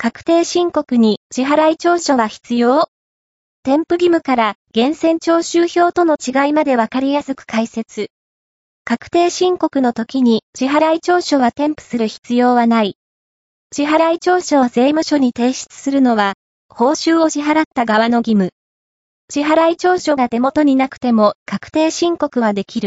確定申告に支払い調書は必要？添付義務から厳選徴収票との違いまでわかりやすく解説。確定申告の時に支払い調書は添付する必要はない。支払い調書を税務署に提出するのは、報酬を支払った側の義務。支払い調書が手元になくても確定申告はできる。